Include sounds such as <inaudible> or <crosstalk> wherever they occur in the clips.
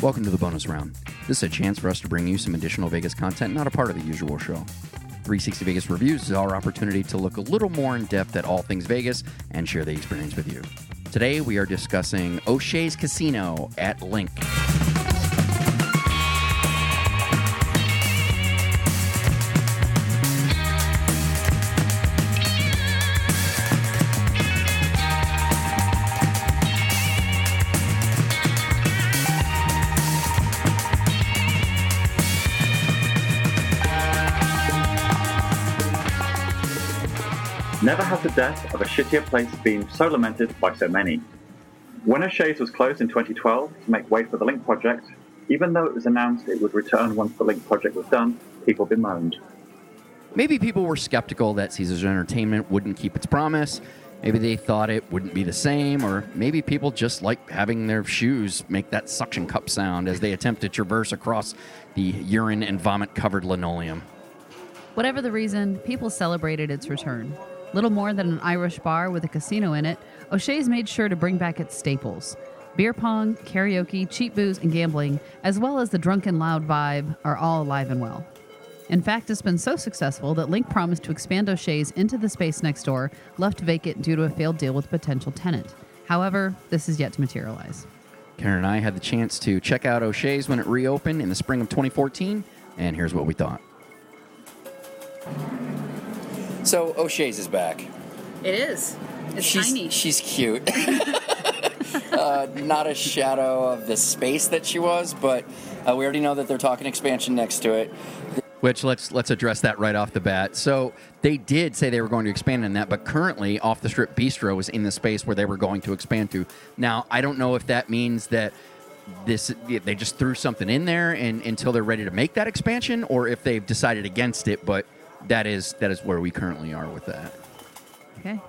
Welcome to the bonus round. This is a chance for us to bring you some additional Vegas content, not a part of the usual show. 360 Vegas Reviews is our opportunity to look a little more in depth at all things Vegas and share the experience with you. Today we are discussing O'Shea's Casino at Linq. Never has the death of a shittier place been so lamented by so many. When O'Shea's was closed in 2012 to make way for the Linq project, even though it was announced it would return once the Linq project was done, people bemoaned. Maybe people were skeptical that Caesars Entertainment wouldn't keep its promise. Maybe they thought it wouldn't be the same, or maybe people just like having their shoes make that suction cup sound as they attempt to traverse across the urine and vomit covered linoleum. Whatever the reason, people celebrated its return. Little more than an Irish bar with a casino in it, O'Shea's made sure to bring back its staples. Beer pong, karaoke, cheap booze, and gambling, as well as the drunken loud vibe, are all alive and well. In fact, it's been so successful that Linq promised to expand O'Shea's into the space next door, left vacant due to a failed deal with a potential tenant. However, this is yet to materialize. Karen and I had the chance to check out O'Shea's when it reopened in the spring of 2014, and here's what we thought. So O'Shea's is back. It is. It's she's, She's cute. <laughs> uh, not a shadow of the space that she was, but uh, we already know that they're talking expansion next to it. Which let's let's address that right off the bat. So they did say they were going to expand in that, but currently off the strip bistro is in the space where they were going to expand to. Now I don't know if that means that this they just threw something in there and until they're ready to make that expansion, or if they've decided against it. But that is that is where we currently are with that. Okay.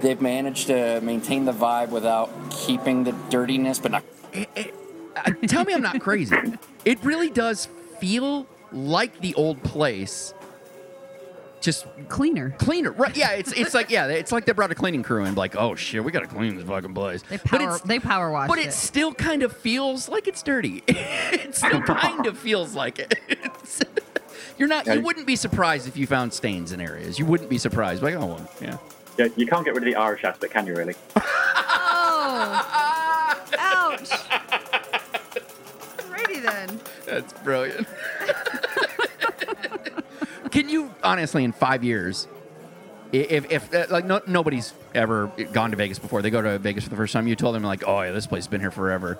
They've managed to maintain the vibe without keeping the dirtiness, but not. It, it, uh, tell me I'm not crazy. It really does feel like the old place, just Cleaner. cleaner. Right? Yeah, it's it's like yeah, it's like they brought a cleaning crew in, like oh shit, we gotta clean this fucking place. They But power it's- they power washed but it. it still kind of feels like it's dirty. <laughs> it still <laughs> kind of feels like it. <laughs> It's- you're not. You wouldn't be surprised if you found stains in areas. You wouldn't be surprised. Like, oh, well, yeah. Yeah, you can't get rid of the Irish aspect, can you, really? <laughs> Oh! Ouch! Alrighty then. That's brilliant. Can you honestly, in five years, if, if uh, like no, nobody's ever gone to Vegas before, they go to Vegas for the first time, you told them like, oh yeah, this place has been here forever.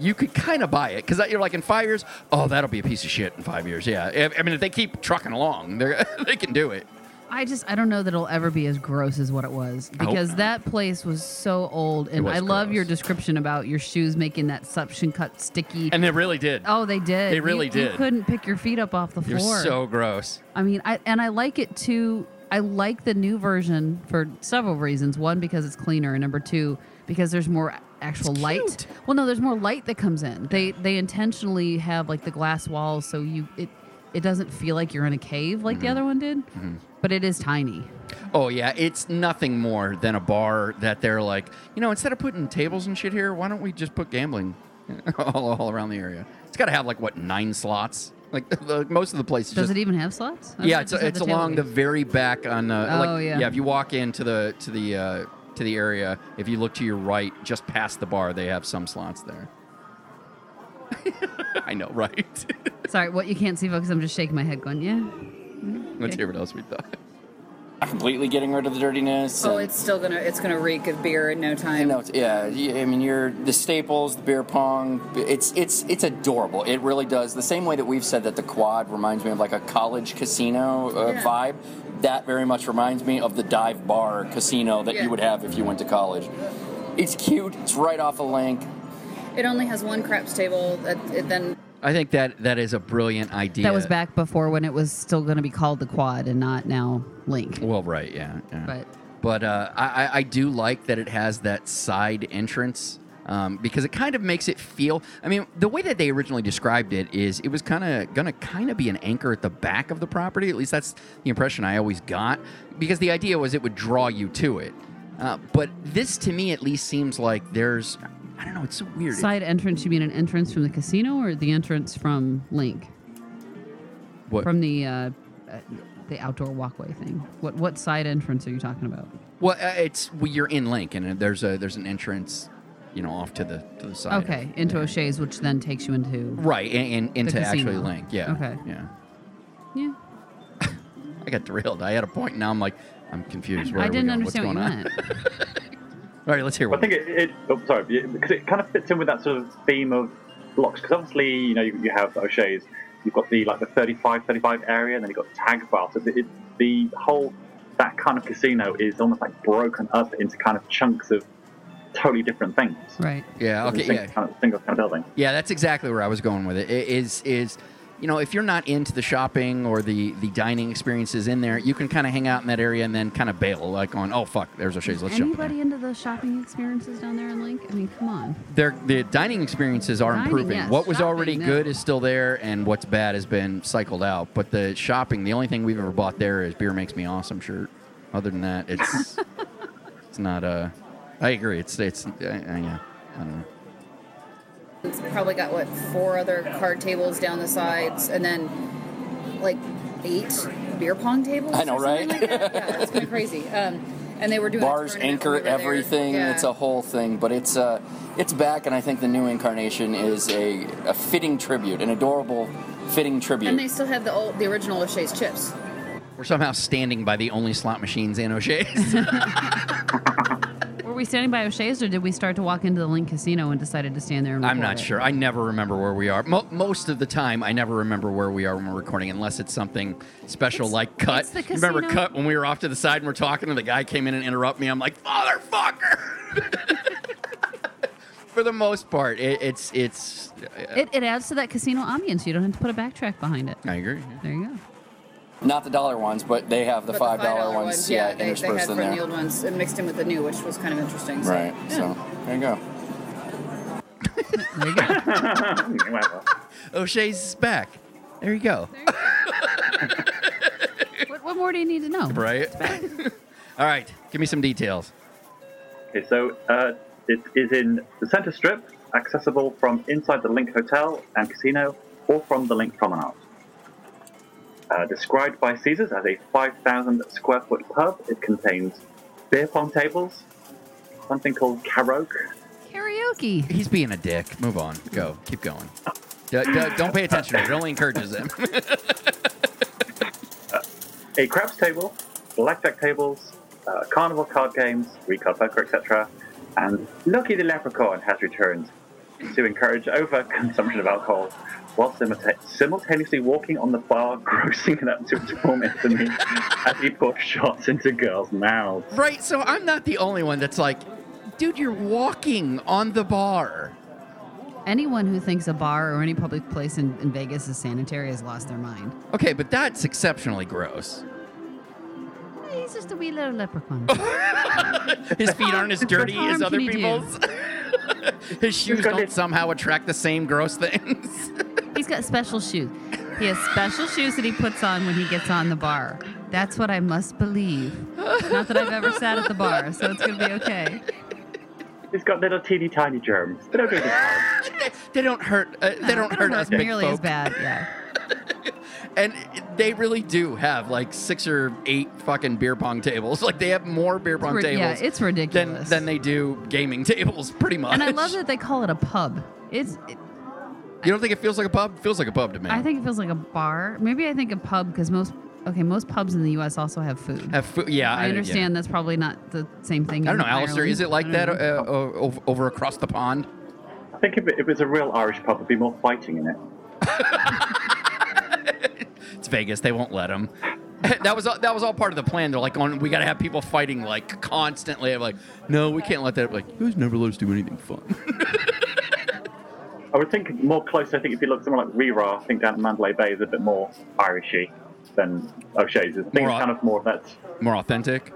You could kind of buy it because uh, you're like in five years. Oh, that'll be a piece of shit in five years. Yeah, I mean if they keep trucking along, <laughs> they they can do it. I just I don't know that it'll ever be as gross as what it was because that place was so old and I love your description about your shoes making that suction cut sticky. And they really did. oh, they did. They really You- You couldn't pick your feet up off the You're floor. so gross. I mean, I and I like it too. I like the new version for several reasons. One, because it's cleaner, and number two, because there's more actual It's light. cute. Well, no, there's more light that comes in. They they intentionally have like the glass walls, so you it it doesn't feel like you're in a cave like the Mm-hmm. other one did. But it is tiny. Oh yeah, it's nothing more than a bar that they're like, you know, instead of putting tables and shit here, why don't we just put gambling <laughs> all, all around the area? It's got to have like what nine slots. Like <laughs> the, most of the places. Does just, it even have slots? I yeah, thought it it's it's the table along the very back on. Uh, Oh, like, yeah. If you walk into the to the uh, to the area, if you look to your right, just past the bar, they have some slots there. <laughs> I know, right? <laughs> Sorry, what you can't see, folks. I'm just shaking my head, going, yeah. Let's hear what else we thought. Not completely getting rid of the dirtiness. Oh, it's still gonna it's gonna reek of beer in no time. No, yeah. I mean, you're the staples, the beer pong. It's it's it's adorable. It really does. The same way that we've said that the quad reminds me of like a college casino uh, Yeah. vibe. That very much reminds me of the dive bar casino that Yeah. you would have if you went to college. It's cute. It's right off a link. It only has one craps table. That it then I think that that is a brilliant idea. That was back before when it was still going to be called the Quad and not now Linq. Well, right, yeah, yeah. But But uh, I, I- I do like that it has that side entrance um, because it kind of makes it feel. I mean, the way that they originally described it is it was kind of going to kind of be an anchor at the back of the property. At least that's the impression I always got because the idea was it would draw you to it. Uh, but this, to me, at least, seems like there's. I don't know. It's so weird. Side entrance, you mean an entrance from the casino or the entrance from Linq? what? From the uh, uh, the outdoor walkway thing. What what side entrance are you talking about? well, uh, it's well, you're in Linq, and there's a there's an entrance, you know, off to the to the side. Okay, into O'Shea's, which then takes you into. Right, and, and into actually. Linq. Yeah. Okay. Yeah. Yeah. <laughs> I got derailed. I had a point, and now I'm like, I'm confused. Where I didn't going? understand What's what going you on? meant. <laughs> All right, let's hear what. I think it, it oh, sorry, because it kind of fits in with that sort of theme of blocks. Because obviously, you know, you, you have O'Shea's, you've got the like the 35, 35 area, and then you've got tag bar. So it, the whole that kind of casino is almost like broken up into kind of chunks of totally different things. right. yeah. Okay. single Yeah. Kind of, single kind of building. Yeah, that's exactly where I was going with it. I- Is is you know if you're not into the shopping or the the dining experiences in there, you can kind of hang out in that area and then kind of bail, like on oh fuck, there's O'Shea's. Let's jump. in Anybody there." into the shopping experiences down there in Linq? I mean, come on. Their the dining experiences are Dining, improving. yes. What was Shopping, already no. good is still there, and what's bad has been cycled out. But the shopping, the only thing we've ever bought there is beer makes me awesome shirt. Other than that, it's <laughs> it's not. Uh, I agree. It's it's uh, uh, yeah. I don't know. It's probably got what four other card tables down the sides, and then like eight beer pong tables. I know, or right? Like that. Yeah, it's kind of crazy. <laughs> Um, and they were doing bars anchor everything Yeah. it's a whole thing but it's uh it's back and i think the new incarnation is a, a fitting tribute an adorable fitting tribute And they still have the old, the original O'Shea's chips. We're somehow standing by the only slot machines in O'Shea's. <laughs> We standing by O'Shea's or did we start to walk into the Linq Casino and decided to stand there and I'm not it? sure. I never remember where we are. Mo- most of the time, I never remember where we are when we're recording, unless it's something special It's- like cut. it's the remember casino. cut when we were off to the side and we're talking, and the guy came in and interrupted me. I'm like, motherfucker. <laughs> For the most part, it, it's it's. It, it adds to that casino ambience. You don't have to put a backtrack behind it. I agree. There you go. Not the dollar ones but they have the But five dollar $5 ones, yeah, they, they interspersed had in from there the old ones and mixed in with the new, which was kind of interesting. So, right yeah. so there you go There you go. Whatever. <laughs> O'Shea's is back. There you go. <laughs> what, what more do you need to know? Right. <laughs> All right. Give me some details. Okay, so uh, it is in the center strip, accessible from inside the Linq Hotel and Casino or from the Linq Promenade. Uh, described by Caesars as a 5,000 square foot pub, it contains beer pong tables, something called karaoke, Karaoke. He's being a dick. Move on. Go. Keep going. D- d- don't pay attention to it. It only encourages him. <laughs> a craps table, blackjack tables, uh, carnival card games, recard poker, etc. And Lucky the Leprechaun has returned to encourage overconsumption of alcohol while simultaneously walking on the bar, <laughs> grossing it up to torment me as he pours shots into girls' mouths. Right, so I'm not the only one that's like, dude, you're walking on the bar. Anyone who thinks a bar or any public place in, in Vegas is sanitary has lost their mind. Okay, but that's exceptionally gross. He's just a wee little leprechaun. <laughs> His feet aren't as dirty as other can he do? people's. <laughs> His shoes don't somehow attract the same gross things. He's got special shoes. He has special shoes that he puts on when he gets on the bar. That's what I must believe. Not that I've ever sat at the bar, so it's going to be okay. He's got little teeny tiny germs. They don't do they, they don't hurt. Uh, they don't hurt us big nearly as bad. Yeah. <laughs> And they really do have like six or eight fucking beer pong tables. <laughs> Like they have more beer pong ri- yeah, tables. it's than, ridiculous. than they do gaming <laughs> tables, pretty much. And I love that they call it a pub. It's. It, You don't think it feels like a pub? It feels like a pub to me. I think it feels like a bar. Maybe I think a pub because most. Okay, most pubs in the U.S. also have food. Have food? yeah, I understand that's probably not the same thing. I don't in know, Alistair. Is it like that uh, over, over across the pond? I think if it, if it was a real Irish pub, there'd be more fighting in it. <laughs> It's Vegas. They won't let them. <laughs> that was all- that was all part of the plan. They're like, on, we got to have people fighting like constantly. I'm like, no, we can't let that. Like, you guys never let us do anything fun. <laughs> I would think more close. I think if you look somewhere like Ri Ra, I think down at Mandalay Bay is a bit more Irishy than O'Shea's. I think More it's kind of more of that. More authentic.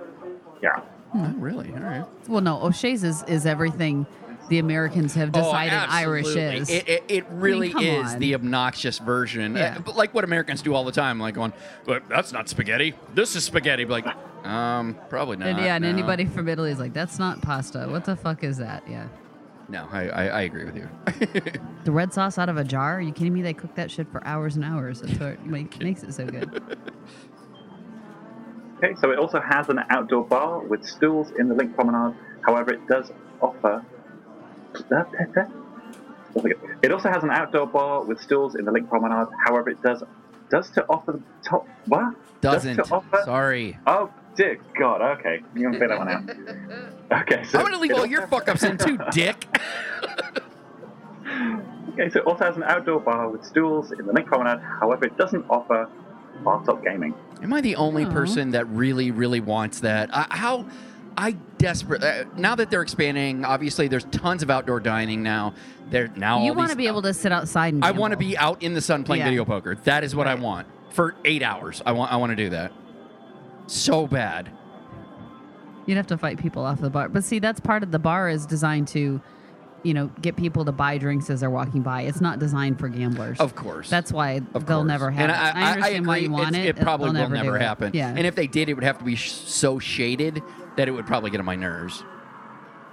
Yeah. Not really? All right. Well, no, O'Shea's is, is everything the Americans have decided oh, Irish is. It, it, it really come is on. the obnoxious version, Yeah. Uh, but like what Americans do all the time. Like going, but that's not spaghetti. This is spaghetti. But like, um, probably not. and yeah, and no. anybody from Italy is like, that's not pasta. What the fuck is that? Yeah. No, I, I, I agree with you. <laughs> The red sauce out of a jar? Are you kidding me? They cook that shit for hours and hours. That's what <laughs> make, makes it so good. <laughs> Okay, so it also has an outdoor bar with stools in the Linq Promenade. However, it does offer. It also has an outdoor bar with stools in the Linq Promenade. However, it does does to offer the top what Doesn't. Does to offer, Sorry. Oh dear God! Okay, you can figure that one out. Okay, so I'm gonna leave all your fuck ups in too, <laughs> dick. Okay, so it also has an outdoor bar with stools in the Linq Promenade. However, it doesn't offer bar top gaming. Am I the only Aw. person that really, really wants that? I, how I desperate uh, now that they're expanding. Obviously, there's tons of outdoor dining now. There now. you want to these- be able to sit outside and I want to be out in the sun playing Yeah. video poker. That is what I want for eight hours. I want. I want to do that. So bad. You'd have to fight people off the bar. But see, that's part of the bar is designed to, you know, get people to buy drinks as they're walking by. It's not designed for gamblers. Of course. That's why Of they'll course. never have and it. I, I, understand why agree. you want It's- it. It probably They'll never, never do it. happen. Yeah. And if they did, it would have to be sh- so shaded that it would probably get on my nerves.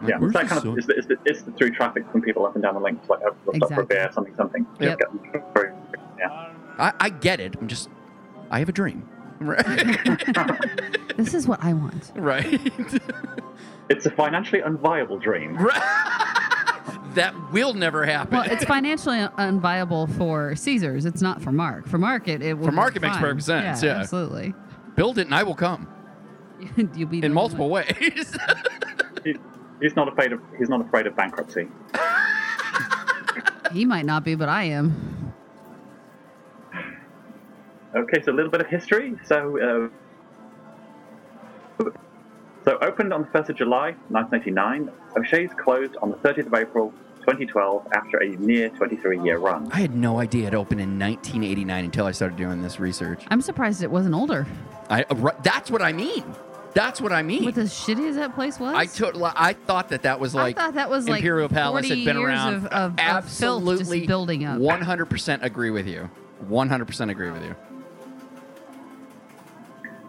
Like, Yeah, it's that kind sun? of it's the, it's, the, it's the through traffic from people up and down the links, like oh, we'll stop for a beer, something, something. Yep. Yeah. I, I get it. I'm just. I have a dream. Right. <laughs> this is what I want. right. <laughs> It's a financially unviable dream. Right. that will never happen. Well, it's financially unviable for Caesars. It's not for Mark. For Mark, it, it will For Mark, be it makes fine. perfect sense, yeah. absolutely. Build it and I will come <laughs> You'll be the in only multiple one. ways. He, he's not afraid of he's not afraid of bankruptcy. He might not be, but I am. Okay, so a little bit of history. So, uh, so opened on the first of July, 1989. O'Shea's closed on the 30th of April, 2012, after a near 23-year run. I had no idea it opened in 1989 until I started doing this research. I'm surprised it wasn't older. I, uh, that's what I mean. That's what I mean. With as shitty as that place was. I took. I thought that that was like I thought that was like Imperial Palace 40 had been years around. of, of, of filth Absolutely, just building up. 100% agree with you. 100% agree with you.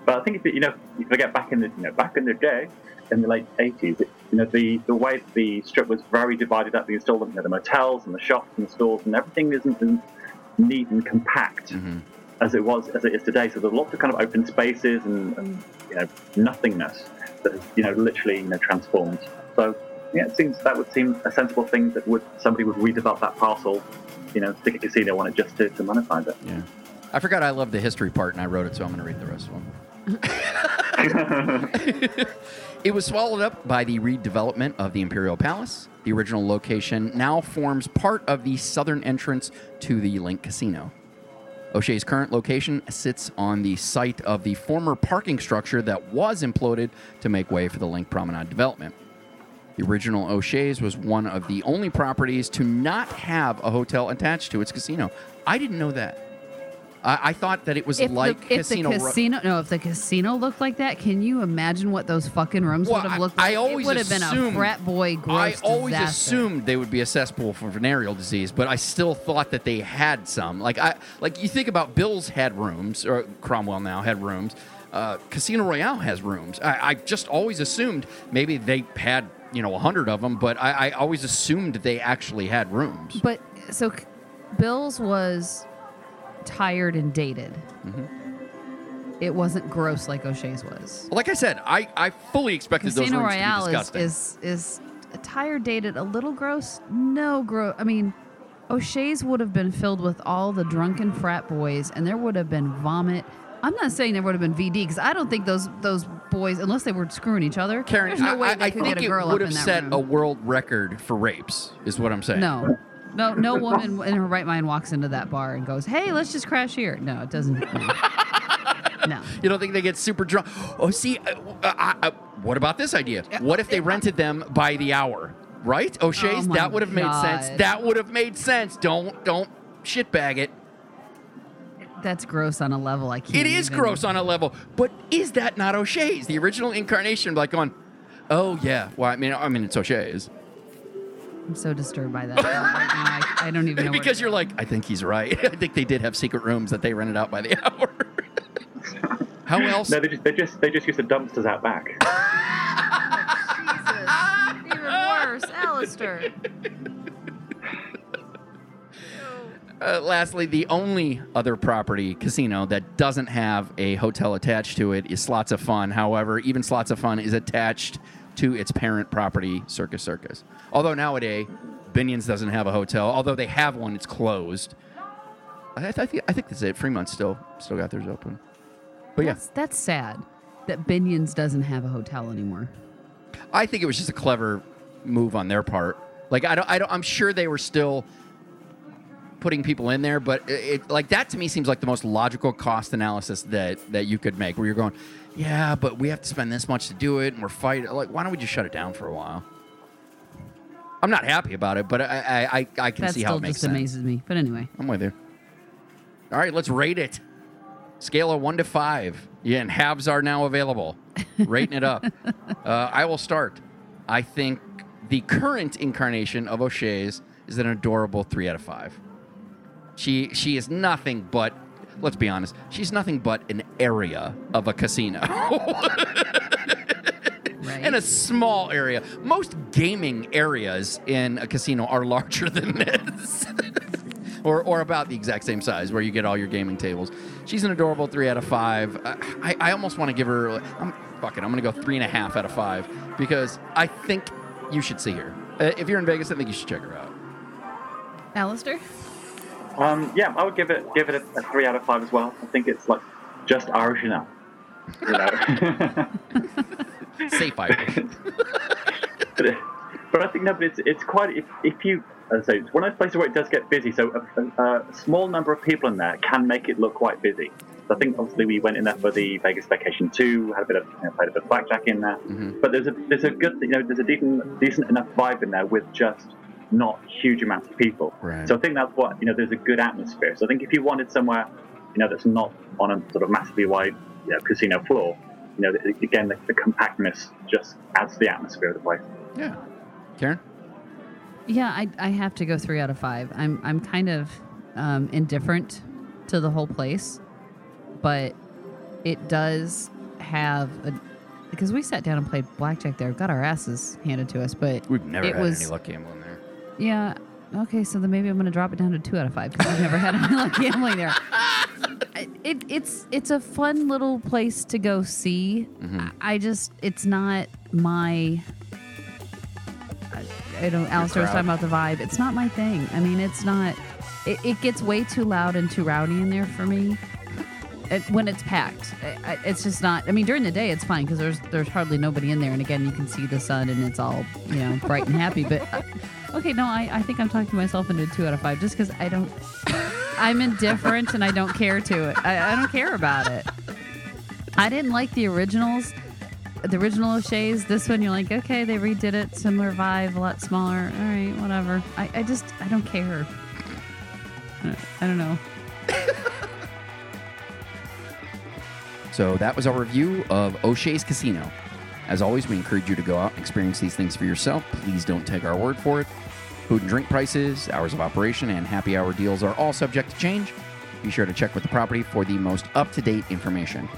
But I think if you, know, you forget back in the you know back in the day, in the late 80s, you know the the way the strip was very divided up. You still you know, the motels and the shops and the stores and everything isn't as neat and compact Mm-hmm. as it was as it is today. So there's lots of kind of open spaces and, and you know nothingness that has, you know literally you know transformed. So yeah, it seems that would seem a sensible thing that would somebody would redevelop that parcel, you know, stick a casino on it just to, to monetize it. Yeah. I forgot I love the history part and I wrote it, so I'm going to read the rest of them. <laughs> It was swallowed up by the redevelopment of the Imperial Palace. The original location now forms part of the southern entrance to the Linq Casino. O'Shea's current location sits on the site of the former parking structure that was imploded to make way for the Linq Promenade development. The original O'Shea's was one of the only properties to not have a hotel attached to its casino. I didn't know that. I, I thought that it was if like the, if casino. the ro- casino, no, if the casino looked like that, can you imagine what those fucking rooms Well, would have I- looked I like? always it would have been a assumed- frat boy gross I always disaster. assumed they would be a cesspool for venereal disease, but I still thought that they had some. Like I, like you think about Bill's had rooms, or Cromwell now had rooms. Uh, Casino Royale has rooms. I, I just always assumed maybe they had you know a hundred of them, but I, I always assumed they actually had rooms. But so Bill's was tired and dated. Mm-hmm. It wasn't gross like O'Shea's was. Like I said, I, I fully expected those Casino rooms Royale to be is, disgusting. is is tired dated, a little gross. No gross. I mean, O'Shea's would have been filled with all the drunken frat boys, and there would have been vomit. I'm not saying there would have been VD because I don't think those those boys, unless they were screwing each other, Karen, there's no I, way I- they I could think get a it girl would up in have that set room. a world record for rapes, is what I'm saying. No. No, no woman in her right mind walks into that bar and goes, "Hey, let's just crash here." No, it doesn't. No. You don't think they get super drunk? Oh, see, uh, uh, uh, what about this idea? What if they rented them by the hour? Right, O'Shea's. Oh that would have made sense. That would have made sense. Don't don't shitbag it. That's gross on a level I can't. It is even- gross on a level, but is that not O'Shea's? The original incarnation, like going, oh yeah. Well, I mean, I mean, it's O'Shea's I'm so disturbed by that. right now. I, I don't even know. <laughs> because you're go. like, I think he's right. <laughs> I think they did have secret rooms that they rented out by the <laughs> hour. How else? No, they just they just they just used the dumpsters out back. Jesus, even worse. Alistair. Uh, lastly, the only other property casino that doesn't have a hotel attached to it is Slots of Fun. However, even Slots of Fun is attached to its parent property, Circus Circus. Although nowadays, Binions doesn't have a hotel. Although they have one, it's closed. I, th- I, think, I think that's it. Fremont still still got theirs open. But yeah, That's, that's sad that Binions doesn't have a hotel anymore. I think it was just a clever move on their part. Like I don't, I don't I'm sure they were still putting people in there, but it, like that to me seems like the most logical cost analysis that that you could make. Where you're going, yeah, but we have to spend this much to do it, and we're fighting. Like, why don't we just shut it down for a while? I'm not happy about it, but I I, I, I can That see how still it makes sense. That just amazes me. But anyway, I'm with you. All right, let's rate it. Scale of one to five. Yeah, and halves are now available. Rating it up. <laughs> Uh, I will start. I think the current incarnation of O'Shea's is an adorable three out of five. She she is nothing but. Let's be honest. She's nothing but an area of a casino. <laughs> right? in a small area. Most gaming areas in a casino are larger than this. <laughs> or, or about the exact same size where you get all your gaming tables. She's an adorable three out of five. I, I almost want to give her, I'm, fuck it, I'm going to go three and a half out of five because I think you should see her. Uh, if you're in Vegas, I think you should check her out. Alistair? Um, yeah, I would give it give it a, a three out of five as well. I think it's like just Irish enough. You know? <laughs> Safe Irish. <laughs> but, but I think no, but it's it's quite if, if you as I say, it's one of those places where it does get busy. So a, a, a small number of people in there can make it look quite busy. So I think obviously we went in there for the Vegas Vacation Two, had a bit of you know, played a bit of blackjack in there. Mhm. But there's a there's a good you know there's a decent decent enough vibe in there with just not huge amounts of people. Right. So I think that's what you know. There's a good atmosphere. So I think if you wanted somewhere you know that's not on a sort of massively wide you know, casino floor, you know again the, the compactness just adds to the atmosphere of the place. yeah. Karen? Yeah, I, I have to go three out of five. I'm I'm kind of um, indifferent to the whole place, but it does have a because we sat down and played blackjack there. Got our asses handed to us, but We've never It had was- any luck gambling there. Yeah. Okay, so then maybe I'm going to drop it down to two out of five because I've never had <laughs> any luck gambling there. It, it's it's a fun little place to go see. Mm-hmm. I I just it's not my. I, I don't. Alistair was talking about the vibe. It's not my thing. I mean, it's not. It, it gets way too loud and too rowdy in there for me. It, when it's packed, I, I, it's just not. I mean, during the day it's fine because there's there's hardly nobody in there, and again you can see the sun and it's all you know bright and happy. But uh, okay, no, I, I think I'm talking myself into two out of five just because I don't. I'm indifferent and I don't care to it. I, I don't care about it. I didn't like the originals, the original O'Shea's. This one, you're like, okay, they redid it, similar vibe, a lot smaller. All right, whatever. I, I just, I don't care. I don't know. So that was our review of O'Shea's Casino. As always, we encourage you to go out and experience these things for yourself. Please don't take our word for it. Food and drink prices, hours of operation, and happy hour deals are all subject to change. Be sure to check with the property for the most up to date information.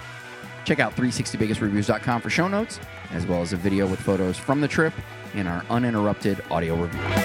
Check out 360vegasreviews.com for show notes, as well as a video with photos from the trip and our uninterrupted audio review.